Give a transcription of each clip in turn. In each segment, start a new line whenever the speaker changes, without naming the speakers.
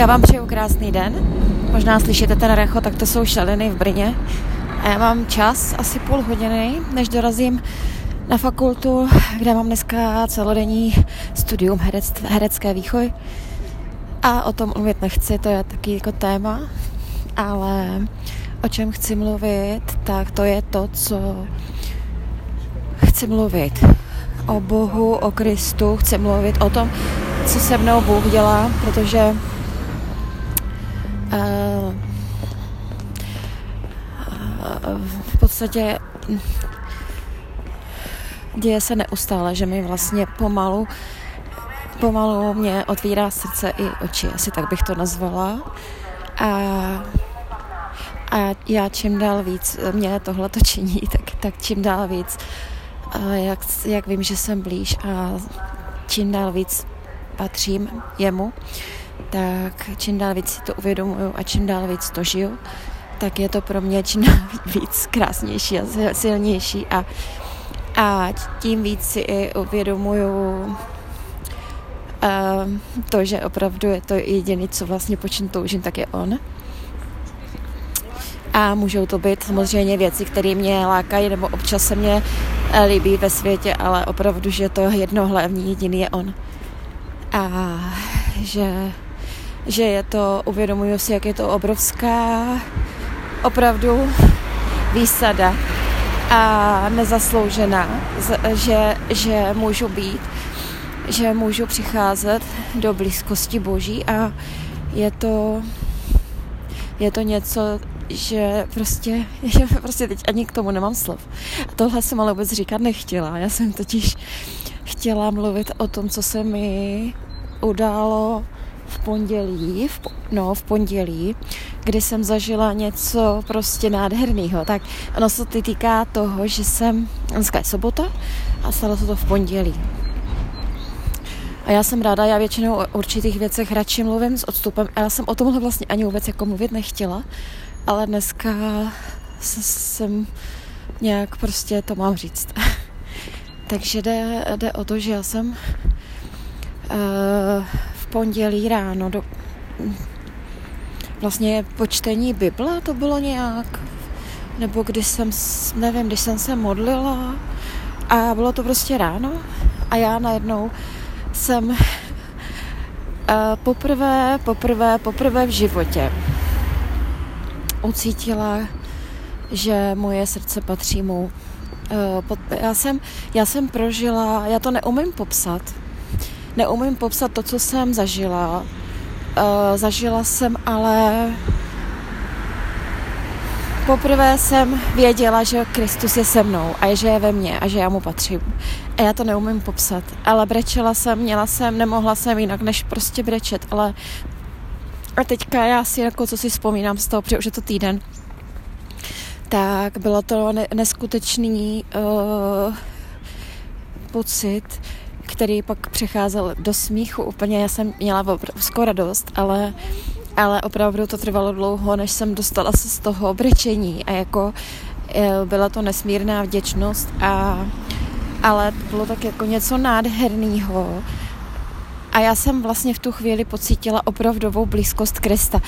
Já vám přeju krásný den. Možná slyšíte ten recho, tak to jsou šaliny v Brně. A já mám čas, asi půl hodiny, než dorazím na fakultu, kde mám dneska celodenní studium herec, herecké výchoj. A o tom mluvit nechci, to je taky jako téma, ale o čem chci mluvit, tak to je to, co chci mluvit o Bohu, o Kristu, chci mluvit o tom, co se mnou Bůh dělá, protože v podstatě děje se neustále, že mi vlastně pomalu pomalu mě otvírá srdce i oči, asi tak bych to nazvala. A, a já čím dál víc, mě tohle to činí, tak, tak čím dál víc, a jak, jak vím, že jsem blíž a čím dál víc patřím jemu, tak čím dál víc si to uvědomuju a čím dál víc to žiju, tak je to pro mě čím dál víc krásnější a silnější a, a tím víc si i uvědomuju uh, to, že opravdu je to jediný, co vlastně po čem toužím, tak je on. A můžou to být samozřejmě věci, které mě lákají, nebo občas se mě eh, líbí ve světě, ale opravdu, že to jedno hlavní jediný je on. A že, že je to, uvědomuju si, jak je to obrovská opravdu výsada a nezasloužená, že, že můžu být, že můžu přicházet do blízkosti Boží a je to, je to něco, že prostě, že prostě teď ani k tomu nemám slov. A tohle jsem ale vůbec říkat nechtěla. Já jsem totiž chtěla mluvit o tom, co se mi událo v pondělí, v, no v pondělí, kdy jsem zažila něco prostě nádherného. Tak ono se to týká toho, že jsem, dneska je sobota a stalo se to v pondělí. A já jsem ráda, já většinou o určitých věcech radši mluvím s odstupem já jsem o tomhle vlastně ani vůbec jako mluvit nechtěla, ale dneska jsem nějak prostě to mám říct. Takže jde, jde o to, že já jsem uh, pondělí ráno do, vlastně počtení Bible to bylo nějak, nebo když jsem, nevím, když jsem se modlila a bylo to prostě ráno a já najednou jsem uh, poprvé, poprvé, poprvé v životě ucítila, že moje srdce patří mu. Uh, já, jsem, já jsem prožila, já to neumím popsat, neumím popsat to, co jsem zažila. Uh, zažila jsem ale poprvé jsem věděla, že Kristus je se mnou a že je ve mně a že já mu patřím. A já to neumím popsat, ale brečela jsem, měla jsem, nemohla jsem jinak, než prostě brečet, ale a teďka já si jako co si vzpomínám z toho, protože už je to týden, tak bylo to ne- neskutečný uh, pocit, který pak přecházel do smíchu úplně. Já jsem měla obrovskou radost, ale ale opravdu to trvalo dlouho, než jsem dostala se z toho brečení a jako eh, byla to nesmírná vděčnost a ale bylo tak jako něco nádherného. A já jsem vlastně v tu chvíli pocítila opravdovou blízkost Krista.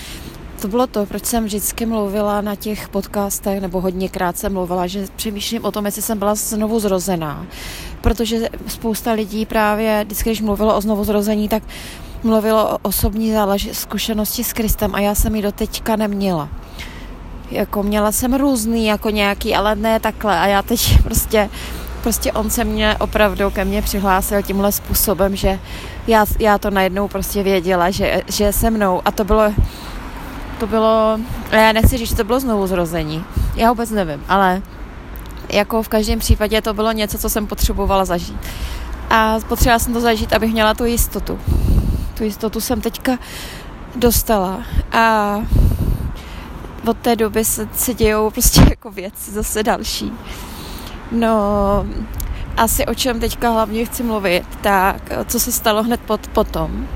To bylo to, proč jsem vždycky mluvila na těch podcastech, nebo hodněkrát jsem mluvila, že přemýšlím o tom, jestli jsem byla znovu zrozená. Protože spousta lidí právě, vždycky, když mluvilo o znovu zrození, tak mluvilo o osobní zálež- zkušenosti s Kristem a já jsem ji doteďka neměla. Jako měla jsem různý, jako nějaký, ale ne takhle. A já teď prostě prostě on se mě opravdu ke mně přihlásil tímhle způsobem, že já, já to najednou prostě věděla, že, že je se mnou. A to bylo to bylo, já nechci říct, že to bylo znovu zrození, já vůbec nevím, ale jako v každém případě to bylo něco, co jsem potřebovala zažít. A potřebovala jsem to zažít, abych měla tu jistotu. Tu jistotu jsem teďka dostala a od té doby se, se dějou prostě jako věci zase další. No, asi o čem teďka hlavně chci mluvit, tak co se stalo hned pod, potom,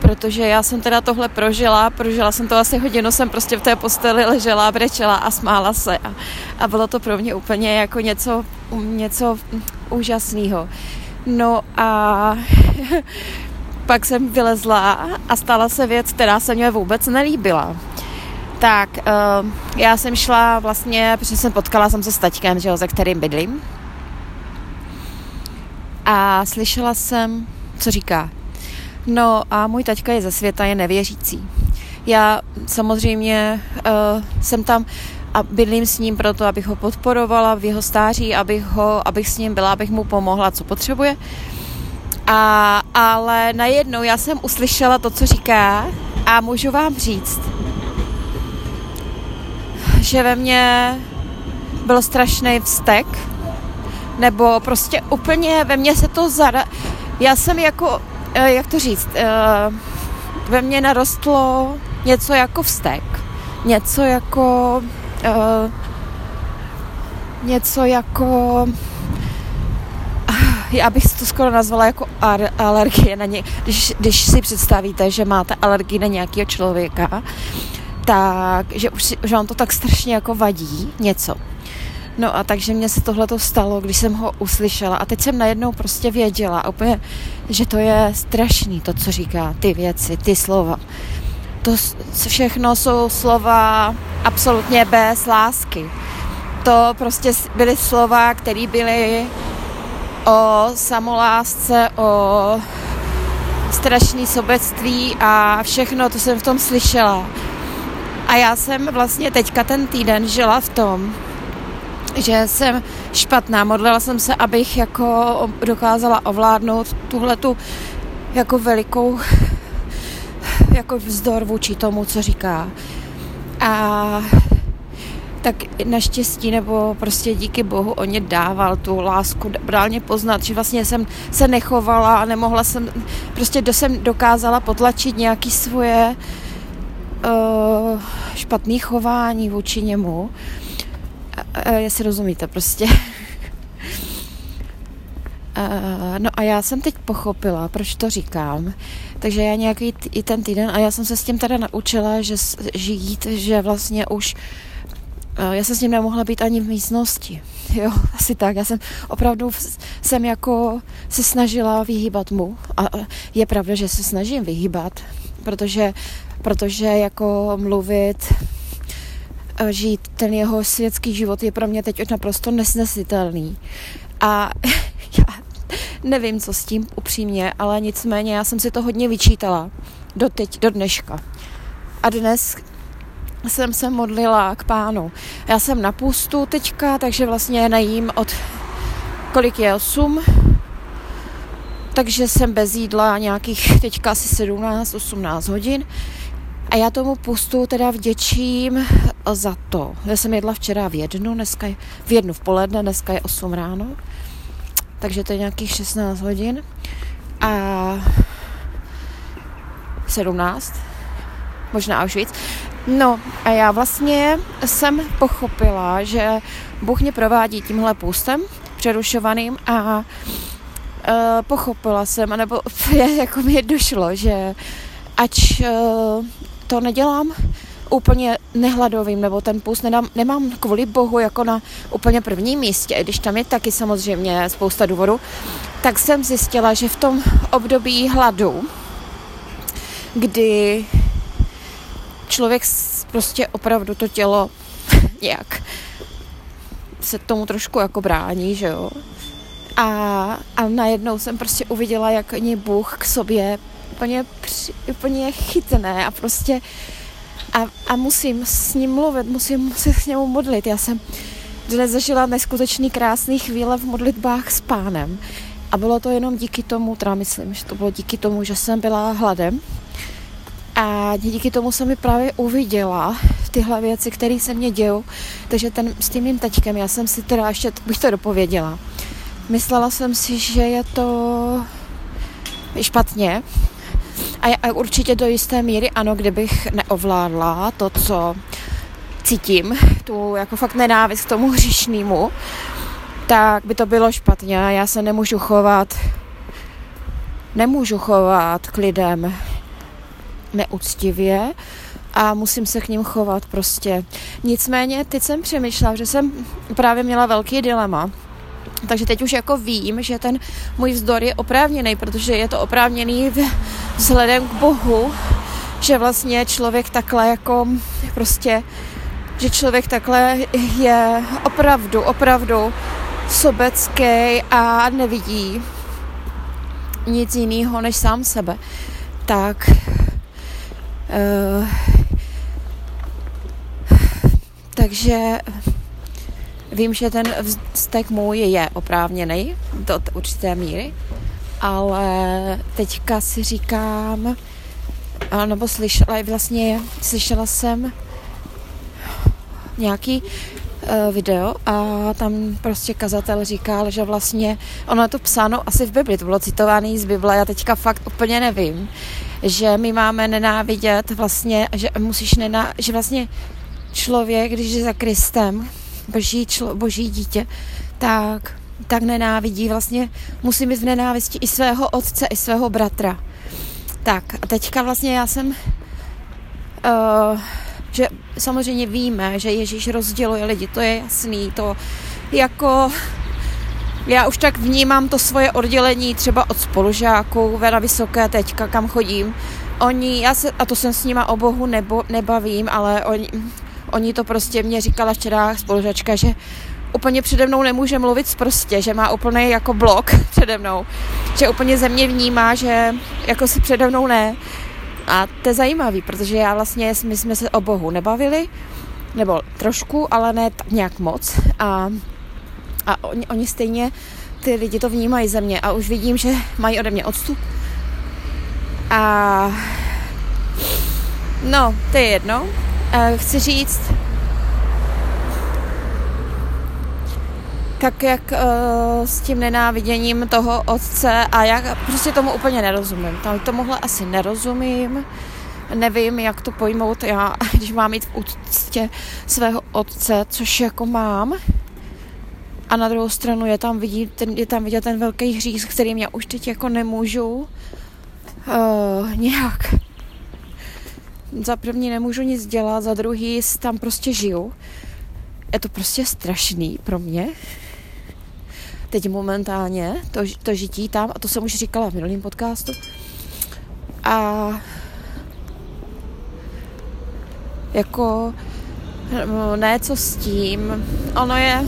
protože já jsem teda tohle prožila, prožila jsem to asi hodinu, jsem prostě v té posteli ležela, brečela a smála se a, a bylo to pro mě úplně jako něco, něco úžasného. No a pak jsem vylezla a stala se věc, která se mě vůbec nelíbila. Tak, uh, já jsem šla vlastně, protože jsem potkala jsem se s taťkem, že jo, za kterým bydlím. A slyšela jsem, co říká. No a můj taťka je ze světa, je nevěřící. Já samozřejmě uh, jsem tam a bydlím s ním proto, abych ho podporovala v jeho stáří, abych, ho, abych s ním byla, abych mu pomohla, co potřebuje. A, ale najednou já jsem uslyšela to, co říká a můžu vám říct, že ve mně byl strašný vztek, nebo prostě úplně ve mně se to zara... Já jsem jako, jak to říct, eh, ve mně narostlo něco jako vztek, něco jako uh, něco jako já bych to skoro nazvala jako alergie na ně. Když, když si představíte, že máte alergii na nějakého člověka, tak, že už že vám to tak strašně jako vadí něco. No a takže mě se tohle to stalo, když jsem ho uslyšela a teď jsem najednou prostě věděla úplně, že to je strašný, to, co říká, ty věci, ty slova to všechno jsou slova absolutně bez lásky. To prostě byly slova, které byly o samolásce, o strašný sobectví a všechno, to jsem v tom slyšela. A já jsem vlastně teďka ten týden žila v tom, že jsem špatná. Modlila jsem se, abych jako dokázala ovládnout tuhle tu jako velikou jako vzdor vůči tomu, co říká. A tak naštěstí nebo prostě díky bohu on mě dával tu lásku, dál mě poznat, že vlastně jsem se nechovala a nemohla jsem, prostě do jsem dokázala potlačit nějaký svoje uh, špatný chování vůči němu. Uh, jestli rozumíte, prostě. Uh, no a já jsem teď pochopila, proč to říkám. Takže já nějaký t- i ten týden, a já jsem se s tím teda naučila, že žít, že vlastně už já jsem s ním nemohla být ani v místnosti. Jo, asi tak. Já jsem opravdu jsem jako se snažila vyhýbat mu. A je pravda, že se snažím vyhýbat, protože, protože jako mluvit žít ten jeho světský život je pro mě teď naprosto nesnesitelný. A já nevím, co s tím upřímně, ale nicméně já jsem si to hodně vyčítala. Do teď, do dneška. A dnes jsem se modlila k pánu. Já jsem na pustu teďka, takže vlastně najím od kolik je 8, takže jsem bez jídla nějakých teďka asi 17-18 hodin. A já tomu pustu teda vděčím za to. Já jsem jedla včera v jednu, dneska je v jednu v poledne, dneska je 8 ráno takže to je nějakých 16 hodin a 17, možná už víc. No a já vlastně jsem pochopila, že Bůh mě provádí tímhle půstem přerušovaným a uh, pochopila jsem, nebo jako mi došlo, že ač uh, to nedělám úplně nehladovým, nebo ten půst nedám, nemám kvůli Bohu jako na úplně prvním místě, když tam je taky samozřejmě spousta důvodů, tak jsem zjistila, že v tom období hladu, kdy člověk prostě opravdu to tělo nějak se tomu trošku jako brání, že jo. A, a najednou jsem prostě uviděla, jak mě Bůh k sobě úplně, úplně chytné a prostě a, a musím s ním mluvit, musím se s němu modlit. Já jsem dnes zažila neskutečný krásný chvíle v modlitbách s pánem. A bylo to jenom díky tomu, teda myslím, že to bylo díky tomu, že jsem byla hladem. A díky tomu jsem mi právě uviděla tyhle věci, které se mě dějou. Takže ten, s tím mým taťkem, já jsem si teda ještě, bych to dopověděla. Myslela jsem si, že je to špatně, a, a určitě do jisté míry ano, kdybych neovládla to, co cítím, tu jako fakt nenávist k tomu hřišnému, tak by to bylo špatně. Já se nemůžu chovat, nemůžu chovat k lidem neúctivě a musím se k ním chovat prostě. Nicméně teď jsem přemýšlela, že jsem právě měla velký dilema, Takže teď už jako vím, že ten můj vzdor je oprávněný, protože je to oprávněný vzhledem k Bohu, že vlastně člověk takhle jako prostě, že člověk takhle je opravdu, opravdu sobecký a nevidí nic jiného než sám sebe. Tak uh, takže vím, že ten vztek můj je oprávněný do určité míry, ale teďka si říkám, nebo slyšela, vlastně slyšela jsem nějaký uh, video a tam prostě kazatel říkal, že vlastně ono je to psáno asi v Bibli, to bylo citované z Bible, já teďka fakt úplně nevím, že my máme nenávidět vlastně, že musíš nená, že vlastně člověk, když je za Kristem, boží, člo, boží dítě, tak, tak nenávidí vlastně, musí mít v nenávisti i svého otce, i svého bratra. Tak a teďka vlastně já jsem, uh, že samozřejmě víme, že Ježíš rozděluje lidi, to je jasný, to jako já už tak vnímám to svoje oddělení třeba od spolužáků na vysoké teďka, kam chodím. Oni, já se, a to jsem s nima o Bohu nebo, nebavím, ale oni, oni to prostě mě říkala včera spolužačka, že úplně přede mnou nemůže mluvit prostě, že má úplně jako blok přede mnou, že úplně ze mě vnímá, že jako si přede mnou ne. A to je zajímavý, protože já vlastně, my jsme se o Bohu nebavili, nebo trošku, ale ne tak nějak moc. A, a oni, oni stejně, ty lidi to vnímají ze mě a už vidím, že mají ode mě odstup. A no, to je jedno. A chci říct, tak jak uh, s tím nenáviděním toho otce a jak prostě tomu úplně nerozumím. Tam tomuhle asi nerozumím, nevím, jak to pojmout já, když mám mít v úctě svého otce, což jako mám. A na druhou stranu je tam, vidí, ten, je tam vidět ten velký hřích, s kterým já už teď jako nemůžu uh, nějak za první nemůžu nic dělat, za druhý tam prostě žiju. Je to prostě strašný pro mě teď momentálně, to, to žití tam, a to jsem už říkala v minulém podcastu. A jako no, ne, co s tím, ono je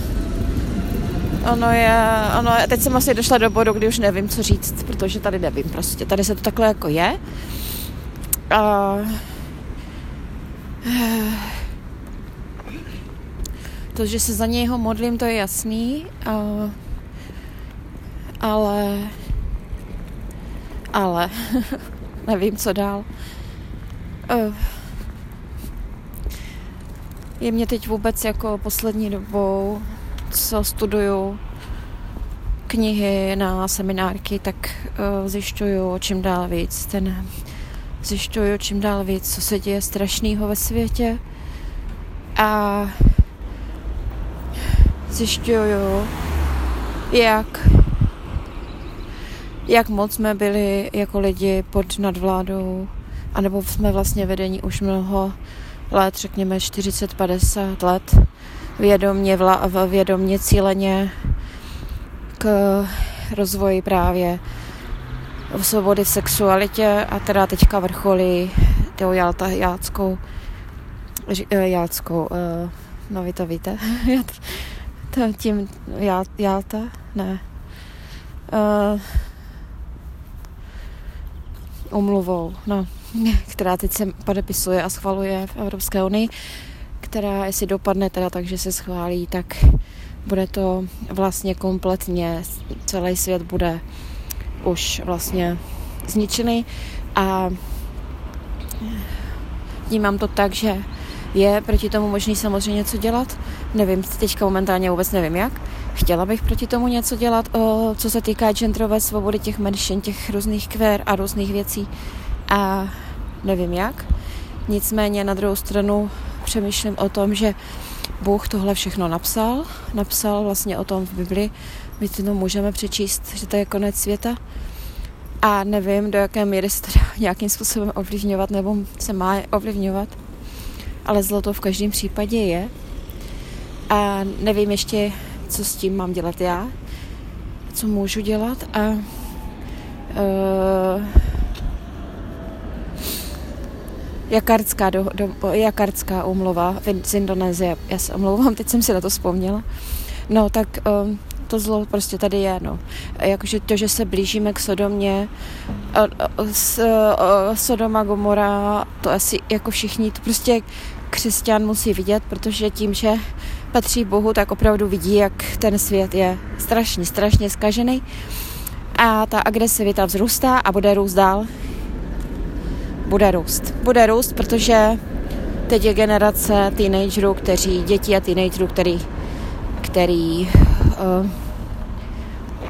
Ono je, ono je, teď jsem asi došla do bodu, kdy už nevím, co říct, protože tady nevím prostě, tady se to takhle jako je. A, to, že se za něho modlím, to je jasný. Ale ale nevím, co dál. Uh, je mě teď vůbec jako poslední dobou, co studuju knihy na seminárky, tak uh, zjišťuju čím dál víc. Ten zjišťuju čím dál víc, co se děje strašného ve světě. A zjišťuju, jak jak moc jsme byli jako lidi pod nadvládou, anebo jsme vlastně vedení už mnoho let, řekněme 40-50 let, vědomně, vla, vědomně cíleně k rozvoji právě svobody v sexualitě a teda teďka vrcholí tou jalta, jáckou, eh, jáckou, uh, no vy to víte, to, tím Jalta, ne, umluvou, no, která teď se podepisuje a schvaluje v Evropské unii, která jestli dopadne teda tak, že se schválí, tak bude to vlastně kompletně, celý svět bude už vlastně zničený a vnímám to tak, že je proti tomu možný samozřejmě něco dělat. Nevím, teďka momentálně vůbec nevím jak. Chtěla bych proti tomu něco dělat, o, co se týká genderové svobody těch menšin, těch různých kvér a různých věcí. A nevím jak. Nicméně na druhou stranu přemýšlím o tom, že Bůh tohle všechno napsal. Napsal vlastně o tom v Bibli. My to můžeme přečíst, že to je konec světa. A nevím, do jaké míry se to dá nějakým způsobem ovlivňovat nebo se má ovlivňovat. Ale zlo to v každém případě je. A nevím ještě, co s tím mám dělat já. co můžu dělat a uh, Jakardská, do, do, umlova z Indonésie. Já se omlouvám, teď jsem si na to vzpomněla. No, tak um, to zlo prostě tady je, no. Jakože to, že se blížíme k Sodomě, s, Sodoma Gomora, to asi jako všichni, to prostě křesťan musí vidět, protože tím, že patří Bohu, tak opravdu vidí, jak ten svět je strašně, strašně zkažený. A ta agresivita vzrůstá a bude růst dál. Bude růst. Bude růst, protože teď je generace teenagerů, kteří, děti a teenagerů, který, který uh,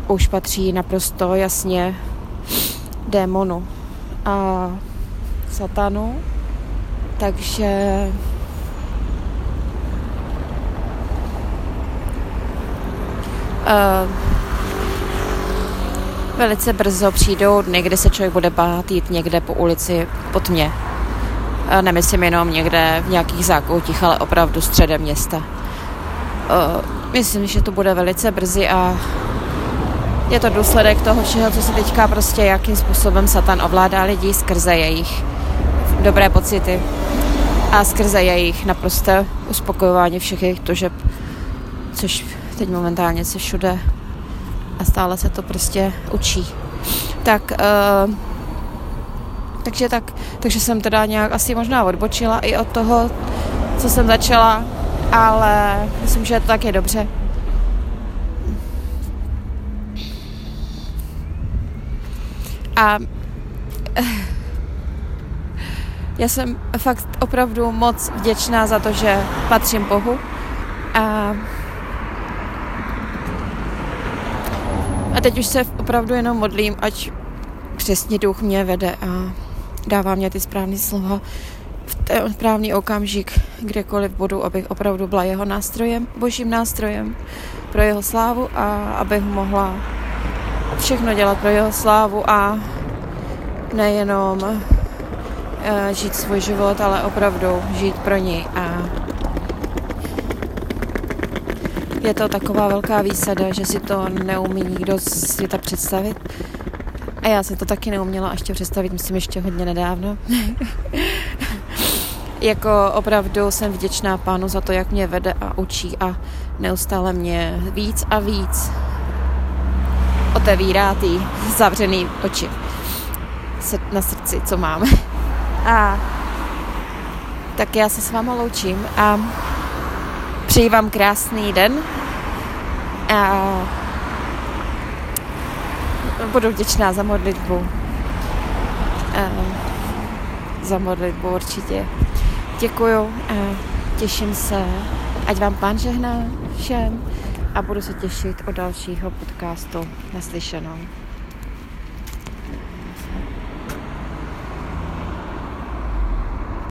už patří naprosto jasně démonu a satanu. Takže uh, velice brzo přijdou dny, kdy se člověk bude bát jít někde po ulici po tmě. Uh, nemyslím jenom někde v nějakých zákoutích, ale opravdu středem města. Uh, myslím, že to bude velice brzy a je to důsledek toho všeho, co se teďka prostě jakým způsobem Satan ovládá lidi skrze jejich dobré pocity a skrze jejich naprosto uspokojování všech jejich tužeb, což teď momentálně se všude a stále se to prostě učí. Tak, uh, takže tak, takže jsem teda nějak asi možná odbočila i od toho, co jsem začala, ale myslím, že to tak je dobře. A eh, já jsem fakt opravdu moc vděčná za to, že patřím Bohu a A teď už se opravdu jenom modlím, ať přesně duch mě vede a dává mě ty správné slova v ten správný okamžik, kdekoliv budu, abych opravdu byla jeho nástrojem, božím nástrojem pro jeho slávu a abych mohla všechno dělat pro jeho slávu a nejenom uh, žít svůj život, ale opravdu žít pro něj a je to taková velká výsada, že si to neumí nikdo z světa představit. A já jsem to taky neuměla ještě představit, myslím, ještě hodně nedávno. jako opravdu jsem vděčná pánu za to, jak mě vede a učí a neustále mě víc a víc otevírá ty zavřený oči na srdci, co máme. A tak já se s váma loučím a přeji vám krásný den a budu vděčná za modlitbu. A za modlitbu určitě. Děkuju a těším se, ať vám pán žehná všem a budu se těšit o dalšího podcastu naslyšenou.